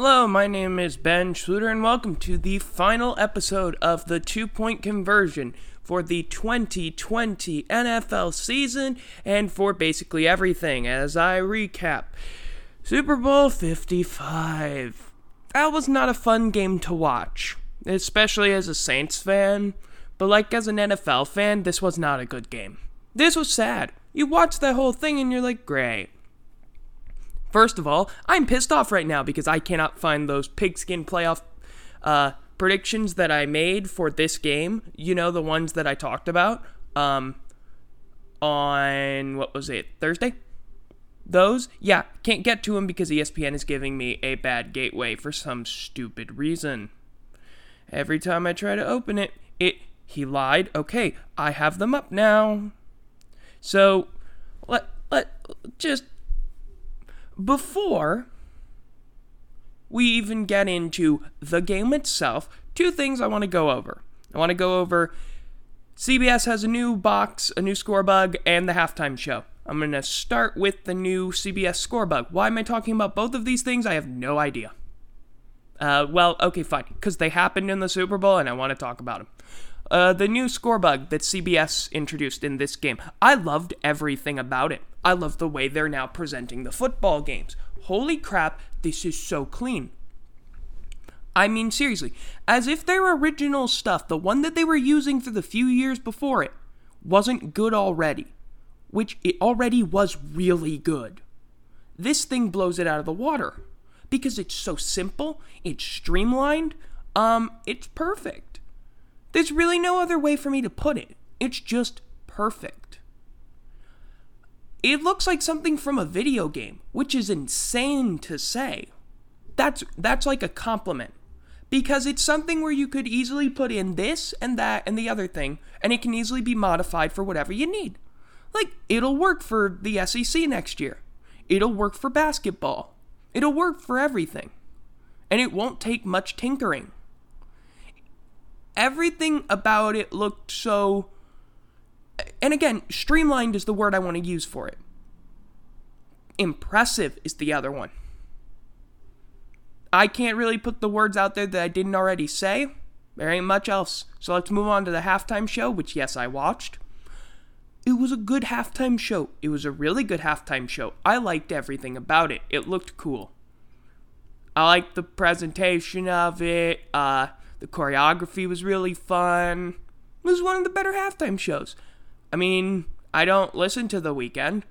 Hello, my name is Ben Schluter, and welcome to the final episode of the two point conversion for the 2020 NFL season and for basically everything as I recap. Super Bowl 55. That was not a fun game to watch, especially as a Saints fan, but like as an NFL fan, this was not a good game. This was sad. You watch that whole thing and you're like, great. First of all, I'm pissed off right now because I cannot find those pigskin playoff uh, predictions that I made for this game. You know, the ones that I talked about um, on, what was it, Thursday? Those? Yeah, can't get to them because ESPN is giving me a bad gateway for some stupid reason. Every time I try to open it, it he lied. Okay, I have them up now. So let let just before we even get into the game itself, two things I want to go over. I want to go over CBS has a new box, a new score bug, and the halftime show. I'm going to start with the new CBS score bug. Why am I talking about both of these things? I have no idea. Uh, well, okay, fine, because they happened in the Super Bowl and I want to talk about them. Uh, the new score bug that CBS introduced in this game. I loved everything about it. I love the way they're now presenting the football games. Holy crap, this is so clean. I mean, seriously, as if their original stuff, the one that they were using for the few years before it, wasn't good already, which it already was really good. This thing blows it out of the water because it's so simple, it's streamlined, um, it's perfect. There's really no other way for me to put it. It's just perfect. It looks like something from a video game, which is insane to say. That's that's like a compliment. Because it's something where you could easily put in this and that and the other thing, and it can easily be modified for whatever you need. Like, it'll work for the SEC next year. It'll work for basketball. It'll work for everything. And it won't take much tinkering. Everything about it looked so and again, streamlined is the word I want to use for it. Impressive is the other one. I can't really put the words out there that I didn't already say. There ain't much else. So let's move on to the halftime show, which, yes, I watched. It was a good halftime show. It was a really good halftime show. I liked everything about it. It looked cool. I liked the presentation of it. Uh, the choreography was really fun. It was one of the better halftime shows. I mean, I don't listen to The Weeknd,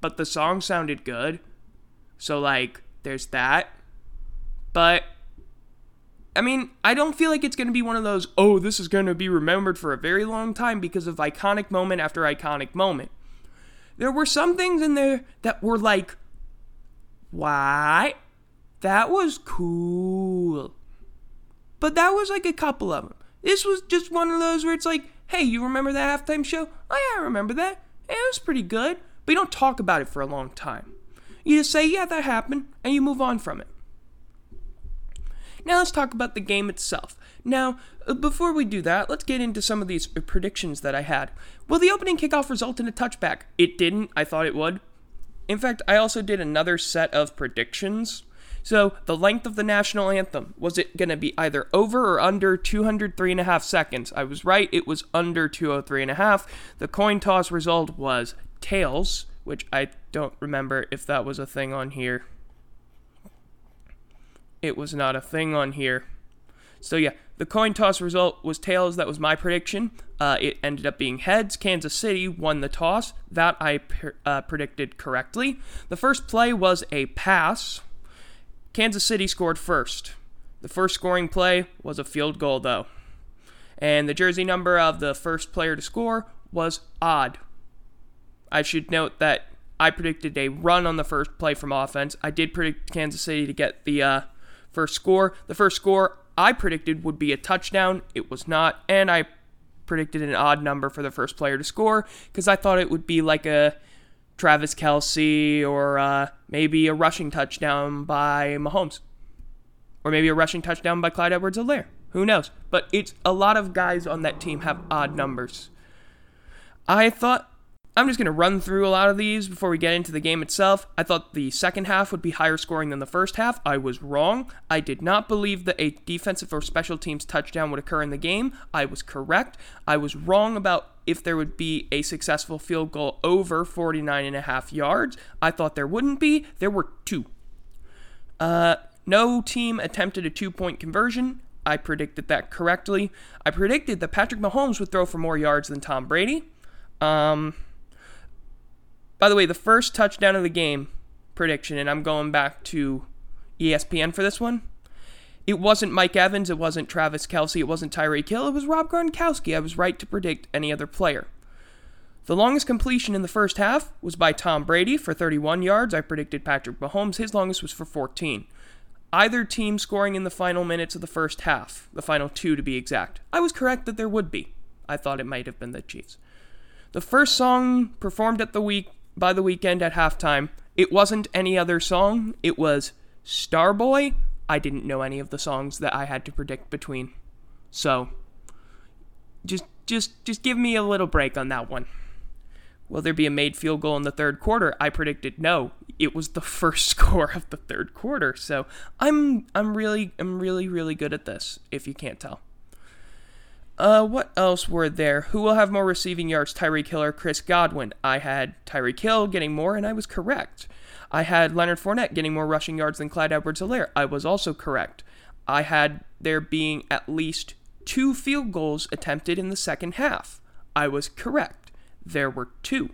but the song sounded good. So, like, there's that. But, I mean, I don't feel like it's going to be one of those, oh, this is going to be remembered for a very long time because of iconic moment after iconic moment. There were some things in there that were like, why? That was cool. But that was like a couple of them. This was just one of those where it's like, hey, you remember that halftime show? Oh, yeah, I remember that. Yeah, it was pretty good. But you don't talk about it for a long time. You just say, yeah, that happened, and you move on from it. Now let's talk about the game itself. Now, uh, before we do that, let's get into some of these uh, predictions that I had. Will the opening kickoff result in a touchback? It didn't. I thought it would. In fact, I also did another set of predictions. So, the length of the national anthem, was it going to be either over or under 203 and a half seconds? I was right, it was under 203 and a half. The coin toss result was tails, which I don't remember if that was a thing on here. It was not a thing on here. So, yeah, the coin toss result was tails. That was my prediction. Uh, it ended up being heads. Kansas City won the toss. That I uh, predicted correctly. The first play was a pass Kansas City scored first. The first scoring play was a field goal, though. And the jersey number of the first player to score was odd. I should note that I predicted a run on the first play from offense. I did predict Kansas City to get the uh, first score. The first score I predicted would be a touchdown. It was not. And I predicted an odd number for the first player to score because I thought it would be like a Travis Kelce or uh, maybe a rushing touchdown by Mahomes. Or maybe a rushing touchdown by Clyde Edwards Helaire. Who knows? But it's a lot of guys on that team have odd numbers. I thought I'm just going to run through a lot of these before we get into the game itself. I thought the second half would be higher scoring than the first half. I was wrong. I did not believe that a defensive or special teams touchdown would occur in the game. I was correct. I was wrong about if there would be a successful field goal over 49 and a half yards. I thought there wouldn't be. There were two. Uh, no team attempted a two point conversion. I predicted that correctly. I predicted that Patrick Mahomes would throw for more yards than Tom Brady. Um, by the way, the first touchdown of the game prediction, and I'm going back to ESPN for this one. It wasn't Mike Evans, it wasn't Travis Kelce, it wasn't Tyreek Hill, it was Rob Gronkowski. I was right to predict any other player. The longest completion in the first half was by Tom Brady for 31 yards. I predicted Patrick Mahomes, his longest was for 14. Either team scoring in the final minutes of the first half, the final two to be exact. I was correct that there would be. I thought it might have been the Chiefs. The first song performed at the week by the Weeknd at halftime. It wasn't any other song. It was Starboy. I didn't know any of the songs that I had to predict between. So just just just give me a little break on that one. Will there be a made field goal in the third quarter? I predicted no. It was the first score of the third quarter. So I'm I'm really I'm really really good at this if you can't tell. Uh, what else were there? Who will have more receiving yards, Tyreek Hill or Chris Godwin? I had Tyreek Hill getting more, and I was correct. I had Leonard Fournette getting more rushing yards than Clyde Edwards-Helaire. I was also correct. I had there being at least two field goals attempted in the second half. I was correct. There were two.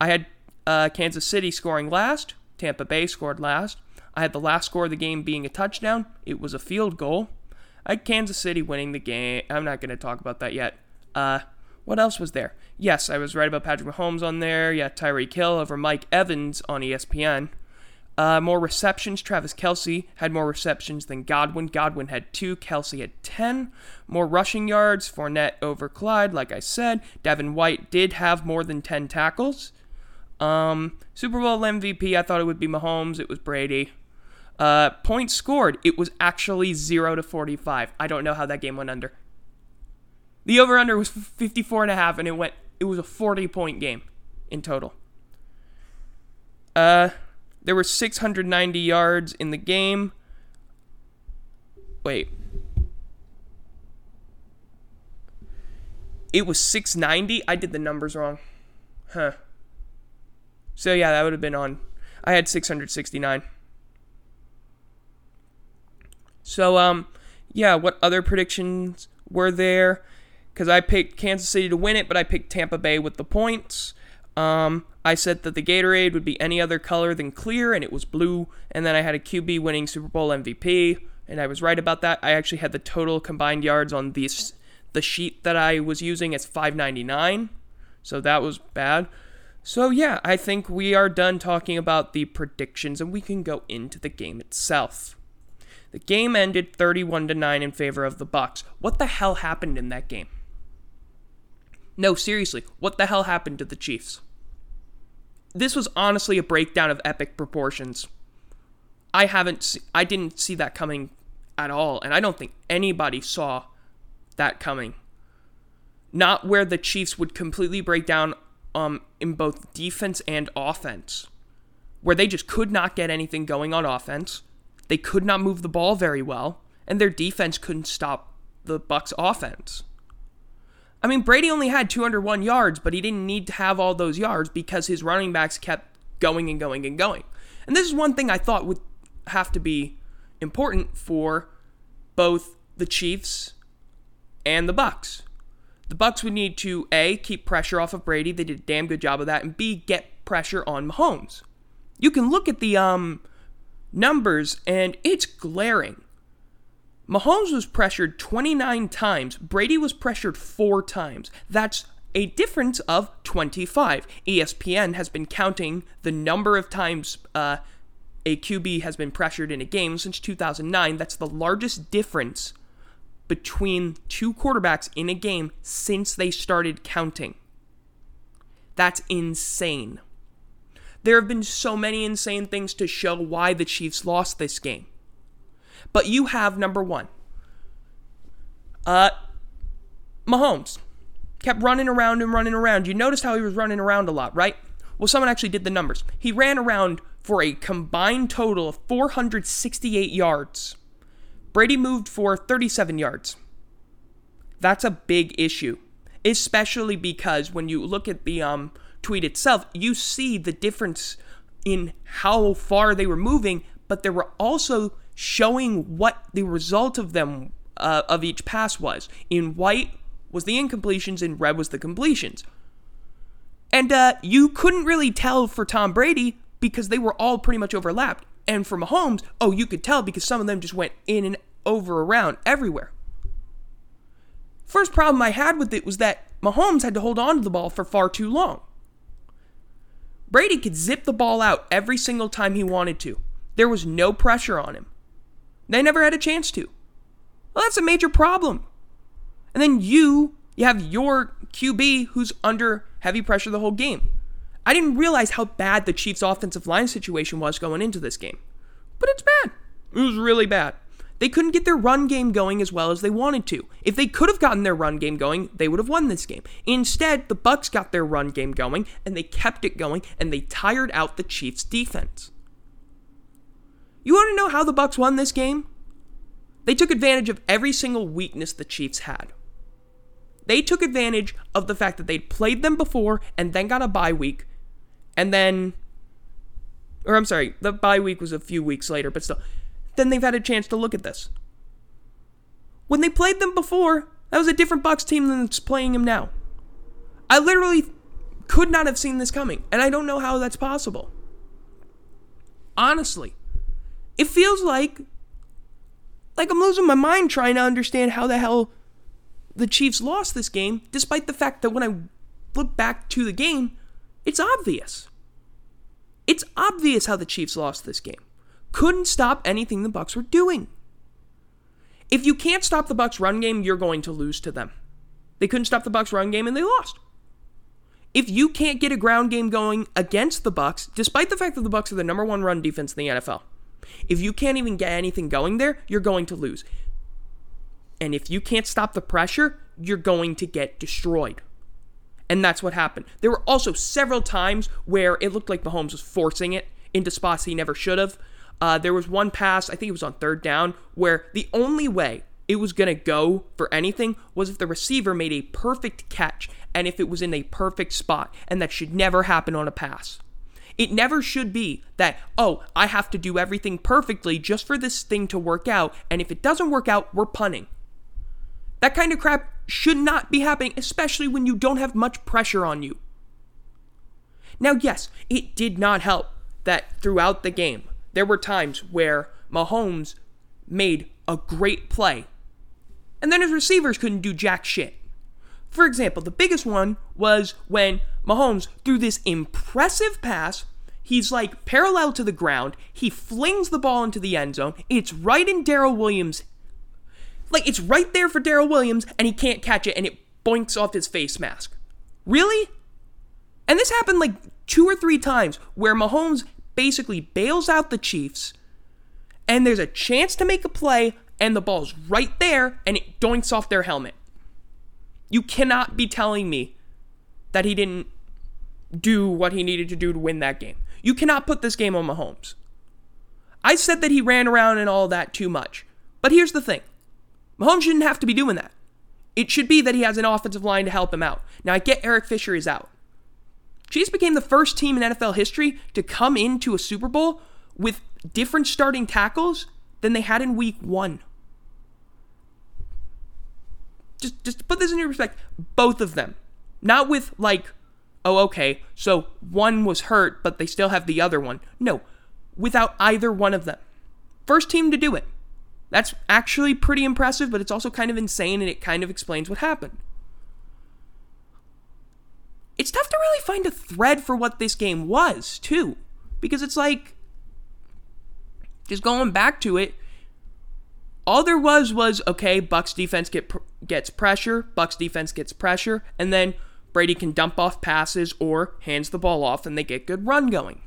I had uh, Kansas City scoring last. Tampa Bay scored last. I had the last score of the game being a touchdown. It was a field goal. I had Kansas City winning the game. I'm not going to talk about that yet. Uh, what else was there? Yes, I was right about Patrick Mahomes on there. Yeah, Tyreek Hill over Mike Evans on ESPN. Uh, more receptions. Travis Kelce had more receptions than Godwin. Godwin had two. Kelce had 10. More rushing yards. Fournette over Clyde, like I said. Devin White did have more than 10 tackles. Um, Super Bowl MVP, I thought it would be Mahomes. It was Brady. Uh, points scored, it was actually 0 to 45. I don't know how that game went under. The over under was 54 and a half and it went it was a 40 point game in total. Uh there were 690 yards in the game. Wait. It was 690. I did the numbers wrong. Huh. So yeah, that would have been on. I had 669. So, um, yeah, what other predictions were there? Because I picked Kansas City to win it, but I picked Tampa Bay with the points. Um, I said that the Gatorade would be any other color than clear, and it was blue. And then I had a QB winning Super Bowl MVP, and I was right about that. I actually had the total combined yards on the sheet that I was using as 599, so that was bad. So yeah, I think we are done talking about the predictions, and we can go into the game itself. The game ended 31 to 9 in favor of the Bucks. What the hell happened in that game? No, seriously, what the hell happened to the Chiefs? This was honestly a breakdown of epic proportions. I haven't se- I didn't see that coming at all, and I don't think anybody saw that coming. Not where the Chiefs would completely break down um in both defense and offense. Where they just could not get anything going on offense they could not move the ball very well, and their defense couldn't stop the Bucks offense. I mean, Brady only had 201 yards, but he didn't need to have all those yards because his running backs kept going and going and going. And this is one thing I thought would have to be important for both the Chiefs and the Bucks. The Bucks would need to A, keep pressure off of Brady. They did a damn good job of that, and B, get pressure on Mahomes. You can look at the um numbers, and it's glaring. Mahomes was pressured 29 times. Brady was pressured four times. That's a difference of 25. ESPN has been counting the number of times uh, a QB has been pressured in a game since 2009. That's the largest difference between two quarterbacks in a game since they started counting. That's insane. There have been so many insane things to show why the Chiefs lost this game. But you have number one. Uh Mahomes kept running around and running around. You noticed how he was running around a lot, right? Well, someone actually did the numbers. He ran around for a combined total of 468 yards. Brady moved for 37 yards. That's a big issue, especially because when you look at the um, tweet itself, you see the difference in how far they were moving, but there were also showing what the result of them uh, of each pass was. In white was the incompletions, in red was the completions. And uh, you couldn't really tell for Tom Brady because they were all pretty much overlapped. And for Mahomes, oh, you could tell because some of them just went in and over around everywhere. First problem I had with it was that Mahomes had to hold on to the ball for far too long. Brady could zip the ball out every single time he wanted to. There was no pressure on him. They never had a chance to. Well, that's a major problem. And then you, you have your QB who's under heavy pressure the whole game. I didn't realize how bad the Chiefs' offensive line situation was going into this game. But it's bad. It was really bad. They couldn't get their run game going as well as they wanted to. If they could have gotten their run game going, they would have won this game. Instead, the Bucks got their run game going and they kept it going and they tired out the Chiefs' defense. You want to know how the Bucks won this game? They took advantage of every single weakness the Chiefs had. They took advantage of the fact that they'd played them before and then got a bye week, and then, or I'm sorry, the bye week was a few weeks later, but still, then they've had a chance to look at this. When they played them before, that was a different Bucks team than that's playing them now. I literally could not have seen this coming, and I don't know how that's possible. Honestly, it feels like like I'm losing my mind trying to understand how the hell the Chiefs lost this game, despite the fact that when I look back to the game, it's obvious. It's obvious how the Chiefs lost this game. Couldn't stop anything the Bucks were doing. If you can't stop the Bucks run game, you're going to lose to them. They couldn't stop the Bucks run game and they lost. If you can't get a ground game going against the Bucks, despite the fact that the Bucks are the number 1 run defense in the NFL, if you can't even get anything going there, you're going to lose. And if you can't stop the pressure, you're going to get destroyed. And that's what happened. There were also several times where it looked like Mahomes was forcing it into spots he never should have. Uh, there was one pass, I think it was on third down, where the only way it was going to go for anything was if the receiver made a perfect catch and if it was in a perfect spot. And that should never happen on a pass. It never should be that, oh, I have to do everything perfectly just for this thing to work out. And if it doesn't work out, we're punning. That kind of crap should not be happening, especially when you don't have much pressure on you. Now, yes, it did not help that throughout the game, there were times where Mahomes made a great play, and then his receivers couldn't do jack shit. For example, the biggest one was when Mahomes threw this impressive pass. He's like parallel to the ground. He flings the ball into the end zone. It's right in Darrel Williams' Like it's right there for Darrel Williams, and he can't catch it, and it boinks off his face mask. Really? And this happened like two or three times where Mahomes basically bails out the Chiefs, and there's a chance to make a play, and the ball's right there, and it doinks off their helmet. You cannot be telling me that he didn't do what he needed to do to win that game. You cannot put this game on Mahomes. I said that he ran around and all that too much. But here's the thing Mahomes shouldn't have to be doing that. It should be that he has an offensive line to help him out. Now, I get Eric Fisher is out. Chiefs became the first team in NFL history to come into a Super Bowl with different starting tackles than they had in week one. Just, just put this in your perspective. Both of them. Not with, like, oh, okay, so one was hurt, but they still have the other one. No, without either one of them. First team to do it. That's actually pretty impressive, but it's also kind of insane and it kind of explains what happened. It's tough to really find a thread for what this game was, too, because it's like just going back to it, all there was was okay, Bucks defense get gets pressure, Bucks defense gets pressure, and then Brady can dump off passes or hands the ball off and they get good run going.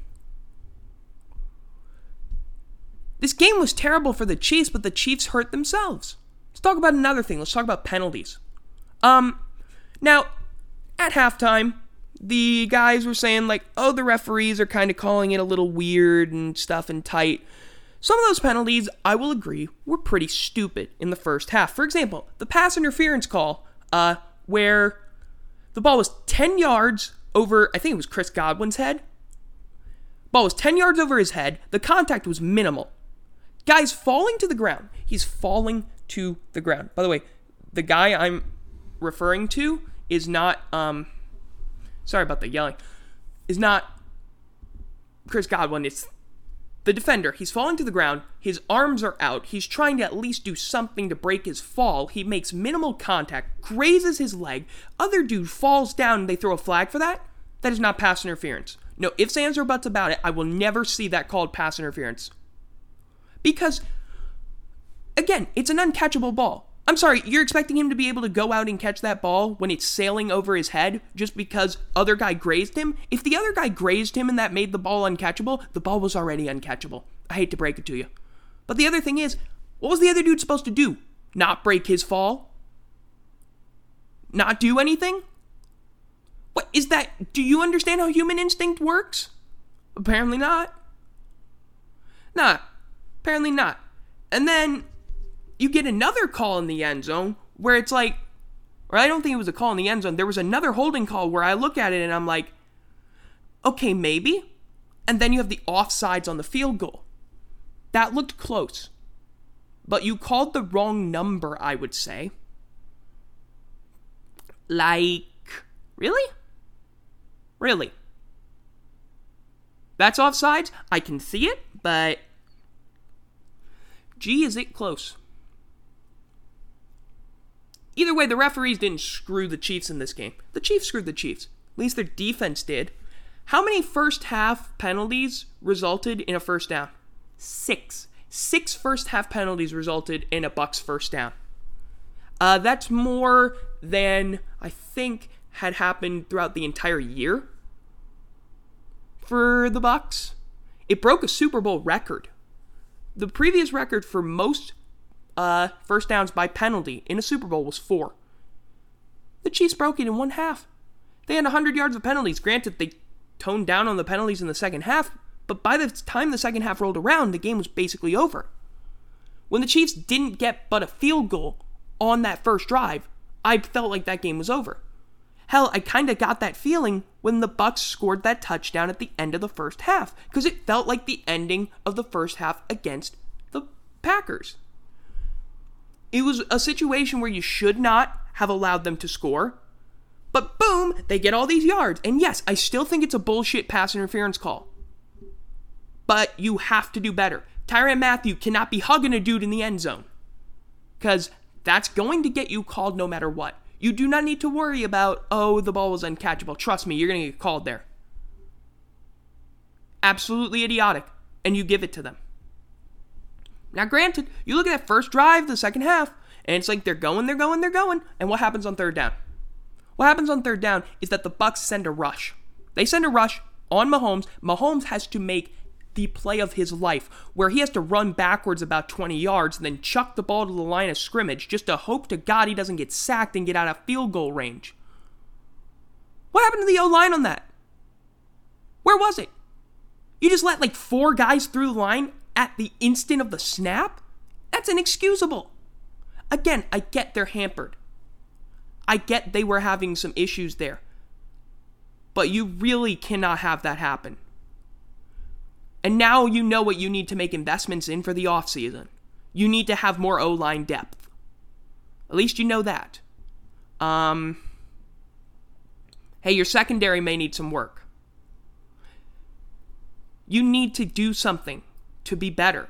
This game was terrible for the Chiefs, but the Chiefs hurt themselves. Let's talk about another thing. Let's talk about penalties. Um, now at halftime, the guys were saying, like, oh, the referees are kind of calling it a little weird and stuff and tight. Some of those penalties, I will agree, were pretty stupid in the first half. For example, the pass interference call, uh, where the ball was 10 yards over, I think it was Chris Godwin's head. Ball was 10 yards over his head. The contact was minimal. Guy's falling to the ground. He's falling to the ground. By the way, the guy I'm referring to is not um sorry about the yelling. Is not Chris Godwin, it's the defender. He's falling to the ground, his arms are out. He's trying to at least do something to break his fall. He makes minimal contact, grazes his leg. Other dude falls down and they throw a flag for that. That is not pass interference. No ifs, ands, or buts about it. I will never see that called pass interference. Because, again, it's an uncatchable ball. I'm sorry, you're expecting him to be able to go out and catch that ball when it's sailing over his head just because other guy grazed him? If the other guy grazed him and that made the ball uncatchable, the ball was already uncatchable. I hate to break it to you. But the other thing is, what was the other dude supposed to do? Not break his fall? Not do anything? What is that? Do you understand how human instinct works? Apparently not. Nah, apparently not. And then you get another call in the end zone where it's like, or I don't think it was a call in the end zone. There was another holding call where I look at it and I'm like, okay, maybe. And then you have the offsides on the field goal. That looked close. But you called the wrong number, I would say. Like, really? Really? That's offsides? I can see it, but. Gee, is it close? Either way, the referees didn't screw the Chiefs in this game. The Chiefs screwed the Chiefs. At least their defense did. How many first half penalties resulted in a first down? Six. Six first half penalties resulted in a Bucks first down. Uh, that's more than I think had happened throughout the entire year for the Bucks. It broke a Super Bowl record. The previous record for most uh, first downs by penalty in a Super Bowl was four. The Chiefs broke it in one half. They had 100 yards of penalties. Granted, they toned down on the penalties in the second half, but by the time the second half rolled around, the game was basically over. When the Chiefs didn't get but a field goal on that first drive, I felt like that game was over. Hell, I kind of got that feeling when the Bucks scored that touchdown at the end of the first half because it felt like the ending of the first half against the Packers. It was a situation where you should not have allowed them to score. But boom, they get all these yards. And yes, I still think it's a bullshit pass interference call. But you have to do better. Tyrann Mathieu cannot be hugging a dude in the end zone. Because that's going to get you called no matter what. You do not need to worry about, oh, the ball was uncatchable. Trust me, you're going to get called there. Absolutely idiotic. And you give it to them. Now, granted, you look at that first drive, the second half, and it's like they're going, they're going, they're going. And what happens on third down? What happens on third down is that the Bucks send a rush. They send a rush on Mahomes. Mahomes has to make the play of his life, where he has to run backwards about 20 yards and then chuck the ball to the line of scrimmage just to hope to God he doesn't get sacked and get out of field goal range. What happened to the O line on that? Where was it? You just let like four guys through the line at the instant of the snap? That's inexcusable. Again, I get they're hampered. I get they were having some issues there. But you really cannot have that happen. And now you know what you need to make investments in for the offseason. You need to have more O line depth. At least you know that. Um, hey, your secondary may need some work. You need to do something to be better.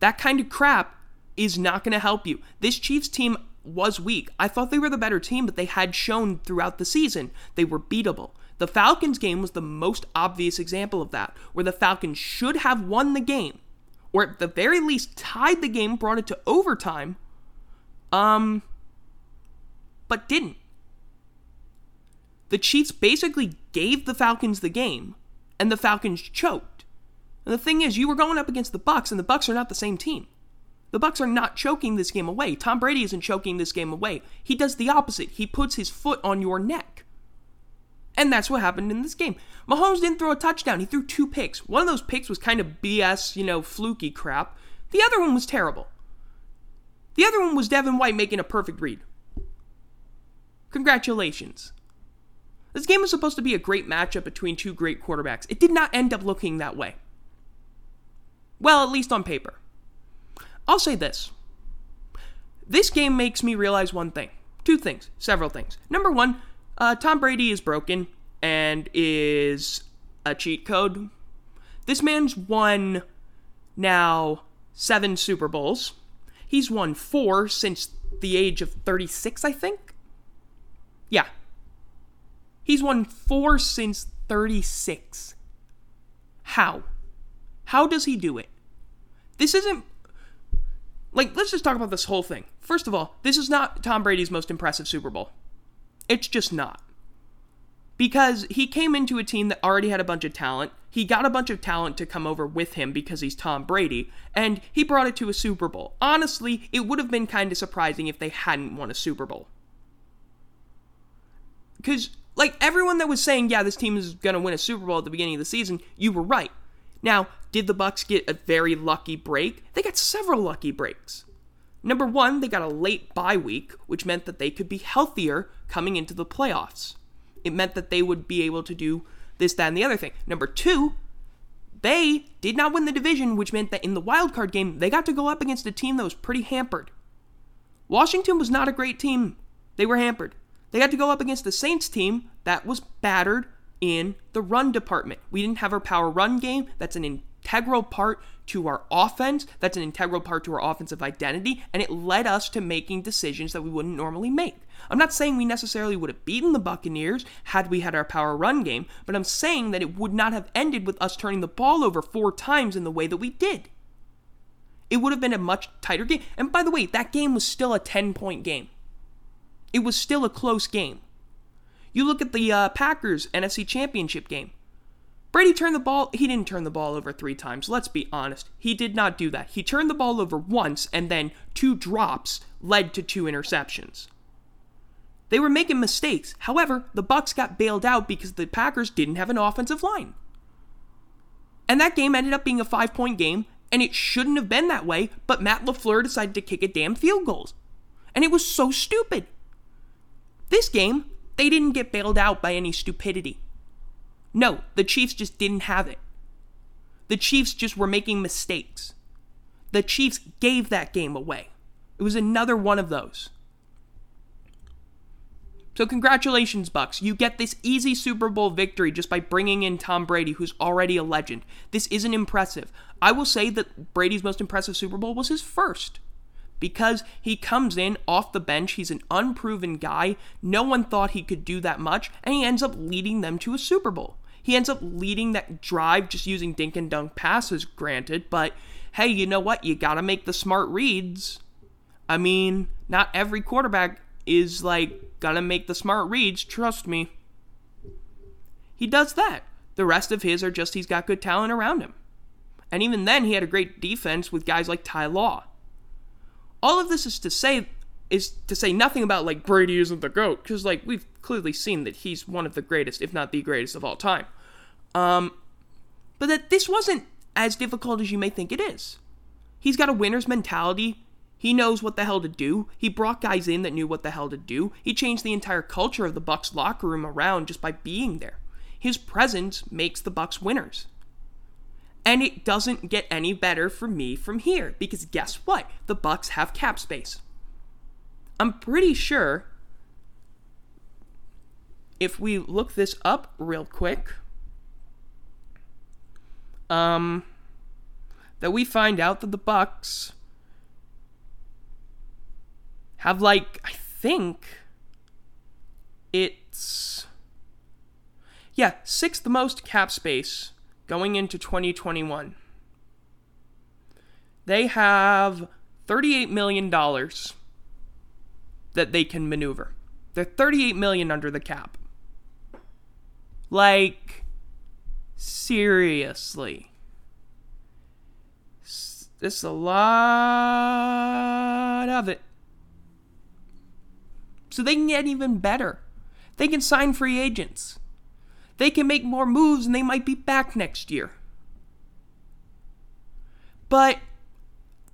That kind of crap is not going to help you. This Chiefs team was weak. I thought they were the better team, but they had shown throughout the season they were beatable. The Falcons game was the most obvious example of that, where the Falcons should have won the game, or at the very least tied the game, brought it to overtime, um, but didn't. The Chiefs basically gave the Falcons the game, and the Falcons choked. And the thing is, you were going up against the Bucks, and the Bucks are not the same team. The Bucks are not choking this game away. Tom Brady isn't choking this game away. He does the opposite. He puts his foot on your neck. And that's what happened in this game. Mahomes didn't throw a touchdown. He threw two picks. One of those picks was kind of BS, you know, fluky crap. The other one was terrible. The other one was Devin White making a perfect read. Congratulations. This game was supposed to be a great matchup between two great quarterbacks. It did not end up looking that way. Well, at least on paper. I'll say this. This game makes me realize one thing. Two things. Several things. Number one, uh, Tom Brady is broken and is a cheat code. This man's won now seven Super Bowls. He's won four since the age of 36, I think. Yeah. He's won four since 36. How? How does he do it? This isn't. Like, let's just talk about this whole thing. First of all, this is not Tom Brady's most impressive Super Bowl. It's just not. Because he came into a team that already had a bunch of talent. He got a bunch of talent to come over with him because he's Tom Brady, and he brought it to a Super Bowl. Honestly, it would have been kind of surprising if they hadn't won a Super Bowl. Because, like, everyone that was saying, yeah, this team is going to win a Super Bowl at the beginning of the season, you were right. Now, did the Bucks get a very lucky break? They got several lucky breaks. Number one, they got a late bye week, which meant that they could be healthier coming into the playoffs. It meant that they would be able to do this, that, and the other thing. Number two, they did not win the division, which meant that in the wild card game, they got to go up against a team that was pretty hampered. Washington was not a great team. They were hampered. They got to go up against the Saints team that was battered in the run department. We didn't have our power run game. That's an integral part to our offense. That's an integral part to our offensive identity, and it led us to making decisions that we wouldn't normally make. I'm not saying we necessarily would have beaten the Buccaneers had we had our power run game, but I'm saying that it would not have ended with us turning the ball over four times in the way that we did. It would have been a much tighter game. And by the way, that game was still a 10 point game. It was still a close game. You look at the uh, Packers NFC Championship game. Brady turned the ball. He didn't turn the ball over three times. Let's be honest. He did not do that. He turned the ball over once, and then two drops led to two interceptions. They were making mistakes. However, the Bucks got bailed out because the Packers didn't have an offensive line. And that game ended up being a five point game, and it shouldn't have been that way, but Matt LaFleur decided to kick a damn field goal. And it was so stupid. This game, they didn't get bailed out by any stupidity. No, the Chiefs just didn't have it. The Chiefs just were making mistakes. The Chiefs gave that game away. It was another one of those. So congratulations Bucks. You get this easy Super Bowl victory just by bringing in Tom Brady who's already a legend. This isn't impressive. I will say that Brady's most impressive Super Bowl was his first because he comes in off the bench. He's an unproven guy. No one thought he could do that much, and he ends up leading them to a Super Bowl. He ends up leading that drive just using dink and dunk passes, granted, but hey, you know what? You gotta make the smart reads. I mean, not every quarterback is like gonna make the smart reads, trust me. He does that. The rest of his are just he's got good talent around him. And even then, he had a great defense with guys like Ty Law. All of this is to say is to say nothing about like Brady isn't the GOAT, because like we've clearly seen that he's one of the greatest, if not the greatest of all time. Um, but that this wasn't as difficult as you may think it is. He's got a winner's mentality. He knows what the hell to do. He brought guys in that knew what the hell to do. He changed the entire culture of the Bucks locker room around just by being there. His presence makes the Bucks winners. And it doesn't get any better for me from here because guess what? The Bucks have cap space. I'm pretty sure if we look this up real quick, um, that we find out that the Bucks have like I think it's yeah sixth most cap space going into 2021. They have 38 million dollars that they can maneuver. They're 38 million under the cap. Like seriously. This is a lot of it. So they can get even better. They can sign free agents. They can make more moves and they might be back next year. But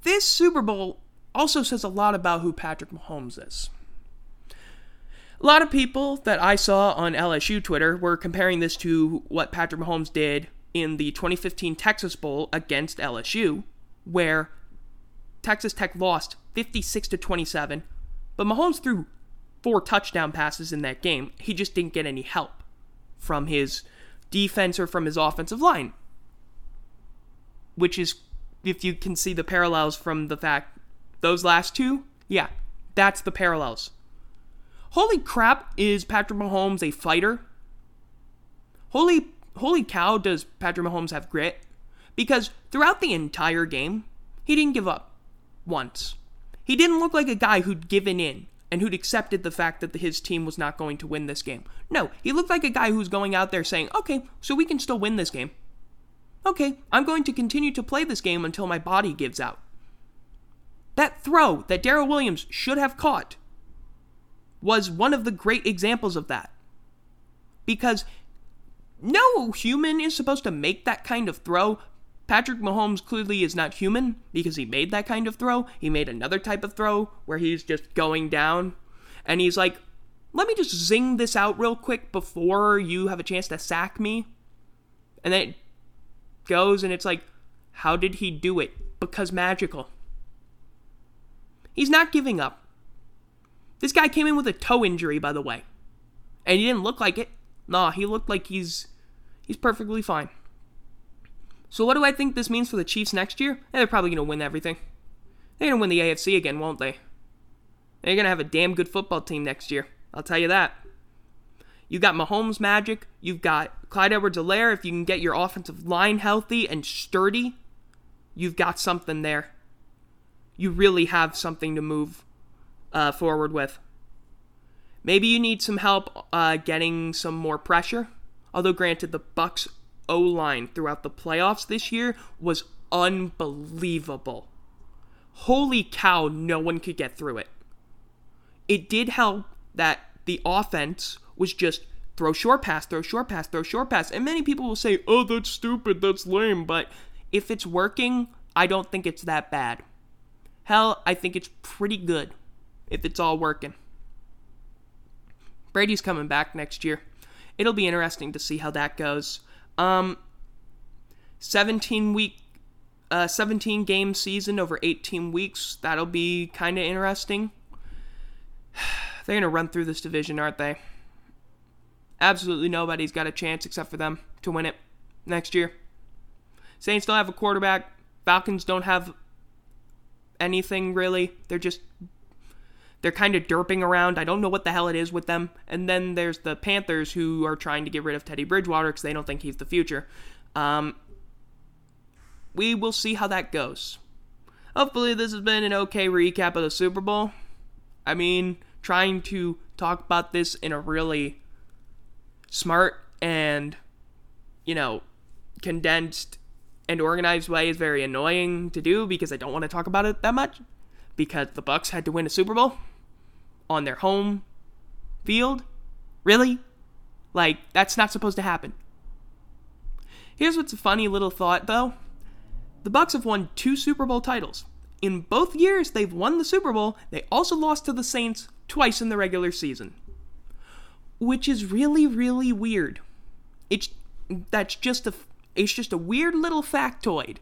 this Super Bowl also says a lot about who Patrick Mahomes is. A lot of people that I saw on LSU Twitter were comparing this to what Patrick Mahomes did in the 2015 Texas Bowl against LSU, where Texas Tech lost 56 to 27, but Mahomes threw four touchdown passes in that game. He just didn't get any help from his defense or from his offensive line. Which is, if you can see the parallels from the fact those last two, yeah, that's the parallels. Holy crap, is Patrick Mahomes a fighter? Holy holy cow, does Patrick Mahomes have grit? Because throughout the entire game, he didn't give up once. He didn't look like a guy who'd given in and who'd accepted the fact that his team was not going to win this game. No, he looked like a guy who's going out there saying, okay, so we can still win this game. Okay, I'm going to continue to play this game until my body gives out. That throw that Darrel Williams should have caught was one of the great examples of that. Because no human is supposed to make that kind of throw. Patrick Mahomes clearly is not human because he made that kind of throw. He made another type of throw where he's just going down and he's like, let me just zing this out real quick before you have a chance to sack me. And then it goes and it's like, how did he do it? Because magical. He's not giving up. This guy came in with a toe injury, by the way. And he didn't look like it. Nah, he looked like he's he's perfectly fine. So what do I think this means for the Chiefs next year? They're probably gonna win everything. They're gonna win the AFC again, won't they? They're gonna have a damn good football team next year. I'll tell you that. You've got Mahomes magic. You've got Clyde Edwards-Helaire. If you can get your offensive line healthy and sturdy, you've got something there. You really have something to move uh, forward with. Maybe you need some help uh, getting some more pressure. Although, granted, the Bucs O line throughout the playoffs this year was unbelievable. Holy cow, no one could get through it. It did help that the offense was just throw short pass, throw short pass, throw short pass. And many people will say, oh, that's stupid, that's lame. But if it's working, I don't think it's that bad. Hell, I think it's pretty good if it's all working. Brady's coming back next year. It'll be interesting to see how that goes. Um, 17 week, uh, 17 game season over 18 weeks. That'll be kind of interesting. They're gonna run through this division, aren't they? Absolutely nobody's got a chance except for them to win it next year. Saints don't have a quarterback. Falcons don't have anything really. They're just they're kind of derping around. I don't know what the hell it is with them. And then there's the Panthers who are trying to get rid of Teddy Bridgewater because they don't think he's the future. Um, we will see how that goes. Hopefully, this has been an okay recap of the Super Bowl. I mean, trying to talk about this in a really smart and, you know, condensed and organized way is very annoying to do because I don't want to talk about it that much because the Bucks had to win a Super Bowl on their home field? Really? Like, that's not supposed to happen. Here's what's a funny little thought, though. The Bucks have won two Super Bowl titles. In both years they've won the Super Bowl, they also lost to the Saints twice in the regular season. Which is really, really weird. It's that's just a it's just a weird little factoid.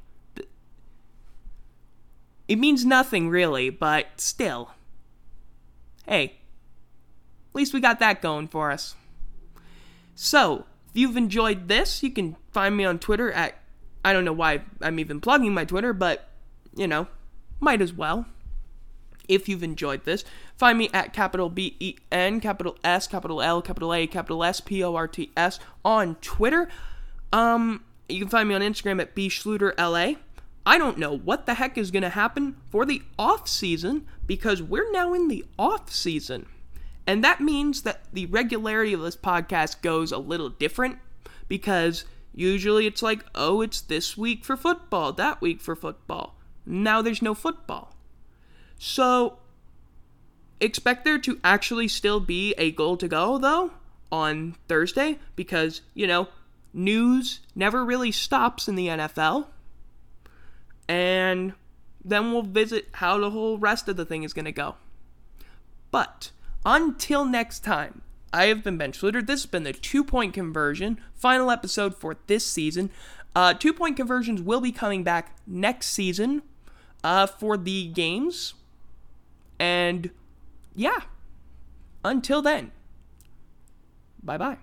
It means nothing really, but still hey, at least we got that going for us. So, if you've enjoyed this, you can find me on Twitter at, I don't know why I'm even plugging my Twitter, but, you know, might as well. If you've enjoyed this, find me at capital B E N, capital S, capital L, capital A, capital S, P O R T S on Twitter. Um, you can find me on Instagram at B Schluter LA. I don't know what the heck is going to happen for the off season because we're now in the off season. And that means that the regularity of this podcast goes a little different because usually it's like, oh, it's this week for football, that week for football. Now there's no football. So expect there to actually still be a goal to go, though, on Thursday because, you know, news never really stops in the NFL. And then we'll visit how the whole rest of the thing is going to go. But until next time, I have been Ben Schluter. This has been the two point conversion, final episode for this season. Uh, two point conversions will be coming back next season uh, for the games. And yeah, until then, bye bye.